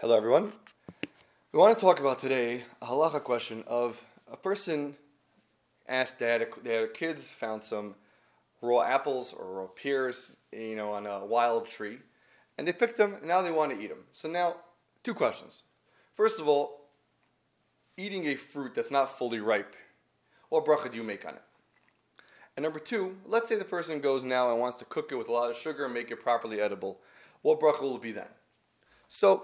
Hello, everyone. We want to talk about today a halacha question of a person asked that their kids found some raw apples or raw pears, you know, on a wild tree, and they picked them, and now they want to eat them. So now, two questions. First of all, eating a fruit that's not fully ripe, what bracha do you make on it? And number two, let's say the person goes now and wants to cook it with a lot of sugar and make it properly edible. What bracha will it be then? So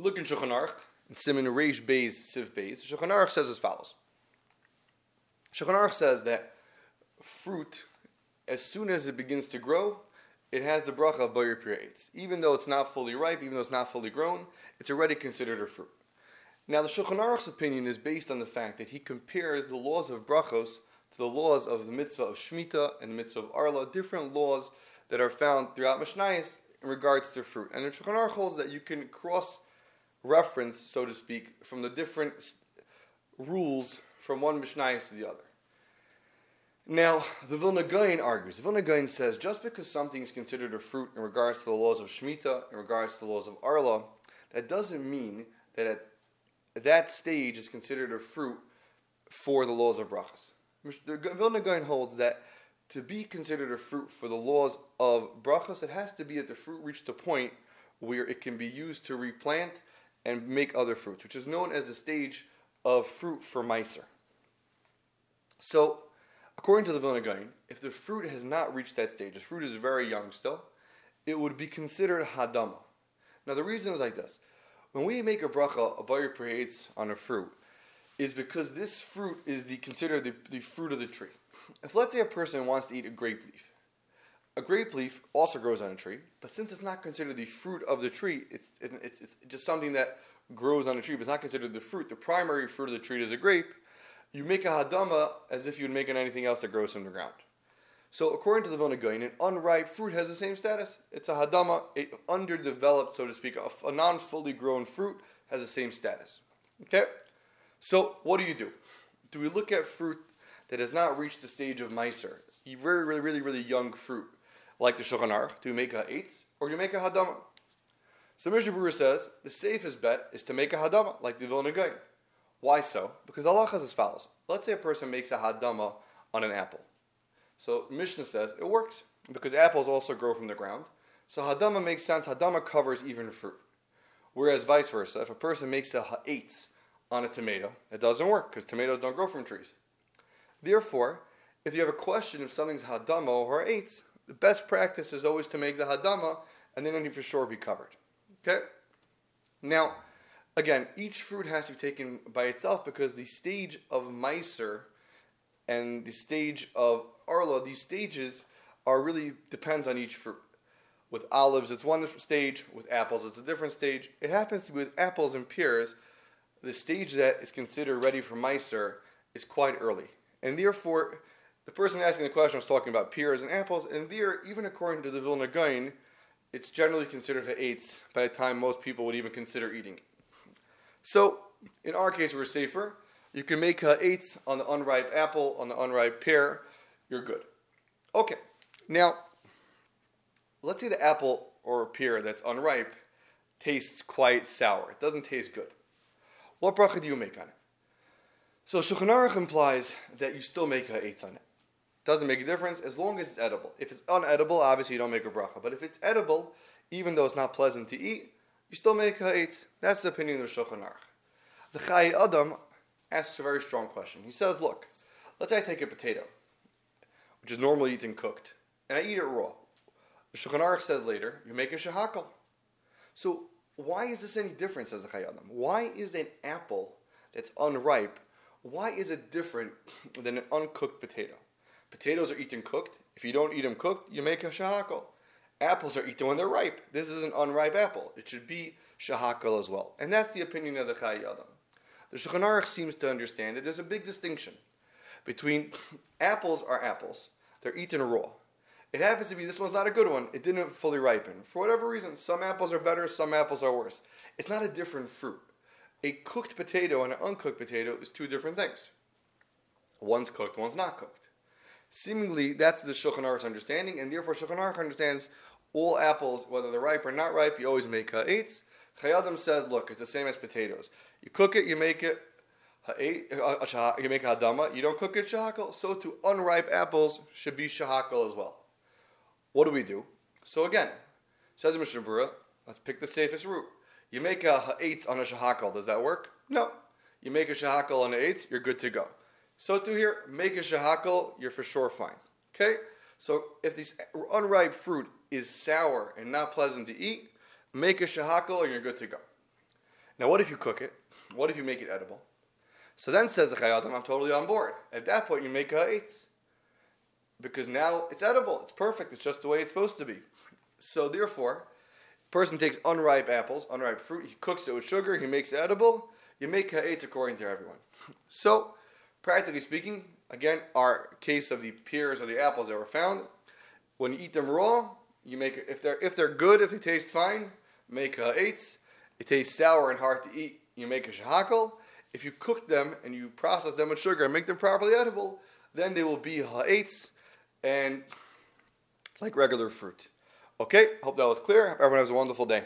Look in Shulchan Aruch, in Siman Reish Beis Sif Beis. Shulchan Aruch says as follows. Shulchan Aruch says that fruit, as soon as it begins to grow, it has the bracha of Borei Pri Ha'etz. Even though it's not fully ripe, even though it's not fully grown, it's already considered a fruit. Now, the Shulchan Aruch's opinion is based on the fact that he compares the laws of brachos to the laws of the mitzvah of Shemitah and the mitzvah of Arla, different laws that are found throughout Mishnayos in regards to fruit. And the Shulchan Aruch holds that you can cross reference, so to speak, from the different rules from one Mishnayos to the other. Now, the Vilna Gaon argues. The Vilna Gaon says just because something is considered a fruit in regards to the laws of Shemitah, in regards to the laws of Arla, that doesn't mean that at that stage is considered a fruit for the laws of Brachas. The Vilna Gaon holds that to be considered a fruit for the laws of Brachas, it has to be that the fruit reached a point where it can be used to replant and make other fruits, which is known as the stage of fruit for Meiser. So, according to the Vilna Gaon, if the fruit has not reached that stage, the fruit is very young still, it would be considered hadama. Now, the reason is like this: when we make a bracha, a borei pri ha'etz on a fruit, is because this fruit is the considered the, the fruit of the tree. If let's say a person wants to eat a grape leaf, a grape leaf also grows on a tree, but since it's not considered the fruit of the tree, it's, it's, it's just something that grows on a tree, but it's not considered the fruit. The primary fruit of the tree is a grape. You make a hadama as if you would make anything else that grows from the ground. So, according to the Vilna Gaon, an unripe fruit has the same status. It's a hadama, a underdeveloped, so to speak, a, a non fully grown fruit has the same status. Okay? So, what do you do? Do we look at fruit that has not reached the stage of Meiser, very, really, really, really young fruit? Like the Shulchan Aruch, do you make a eitz or you make a hadama? So Mishnah Berurah says the safest bet is to make a hadama, like the Vilna Gaon. Why so? Because Allah has as follows. Let's say a person makes a hadama on an apple. So Mishnah says it works because apples also grow from the ground. So hadama makes sense. Hadama covers even fruit. Whereas vice versa, if a person makes a ha'etz on a tomato, it doesn't work because tomatoes don't grow from trees. Therefore, if you have a question if something's hadama or eitz, the best practice is always to make the hadama, and then only for sure be covered. Okay? Now, again, each fruit has to be taken by itself because the stage of Meiser and the stage of Arla, these stages are really depends on each fruit. With olives, it's one stage. With apples, it's a different stage. It happens to be with apples and pears, the stage that is considered ready for Meiser is quite early. And therefore, the person asking the question was talking about pears and apples, and there, even according to the Vilna Gaon, it's generally considered a eitz by the time most people would even consider eating. So, in our case, we're safer. You can make eitz on the unripe apple, on the unripe pear. You're good. Okay, now, let's say the apple or pear that's unripe tastes quite sour. It doesn't taste good. What bracha do you make on it? So Shulchan implies that you still make eitz on it. Doesn't make a difference as long as it's edible. If it's unedible, obviously you don't make a bracha. But if it's edible, even though it's not pleasant to eat, you still make a eitz. That's the opinion of Shulchan Aruch. The Chai Adam asks a very strong question. He says, look, let's say I take a potato, which is normally eaten cooked, and I eat it raw. The Shulchan Aruch says later, you make a shahakal. So why is this any different, says the Chai Adam? Why is an apple that's unripe, why is it different than an uncooked potato? Potatoes are eaten cooked. If you don't eat them cooked, you make a shahakal. Apples are eaten when they're ripe. This is an unripe apple. It should be shahakal as well. And that's the opinion of the Chai The Shulchan Aruch seems to understand that there's a big distinction between apples are apples. They're eaten raw. It happens to be this one's not a good one. It didn't fully ripen. For whatever reason, some apples are better, some apples are worse. It's not a different fruit. A cooked potato and an uncooked potato is two different things. One's cooked, one's not cooked. Seemingly, that's the Shulchan Aruch's understanding, and therefore Shulchan Aruch understands all apples, whether they're ripe or not ripe, you always make ha'etz, Chai Adam says, look, it's the same as potatoes. You cook it, you make it, uh, uh, you make hadama. You don't cook it shahakal. So to unripe apples should be shahakal as well. What do we do? So again, says Mishnah Berurah, let's pick the safest route. You make a ha'etz on a shahakal. Does that work? No. You make a shahakal on an eitz, you're good to go. So to here, make a shahakal, you're for sure fine. Okay? So if this unripe fruit is sour and not pleasant to eat, make a shahakal and you're good to go. Now, what if you cook it? What if you make it edible? So then says the Chai Adam, I'm totally on board. At that point, you make ha'etz. Because now it's edible. It's perfect. It's just the way it's supposed to be. So therefore, person takes unripe apples, unripe fruit, he cooks it with sugar, he makes it edible. You make ha'etz according to everyone. So, practically speaking, again, our case of the pears or the apples that were found, when you eat them raw, you make if they're if they're good, if they taste fine, make uh, ha'etz. It tastes sour and hard to eat, you make a shahakal. If you cook them and you process them with sugar and make them properly edible, then they will be uh, ha'etz and like regular fruit. Okay, hope that was clear. Everyone has a wonderful day.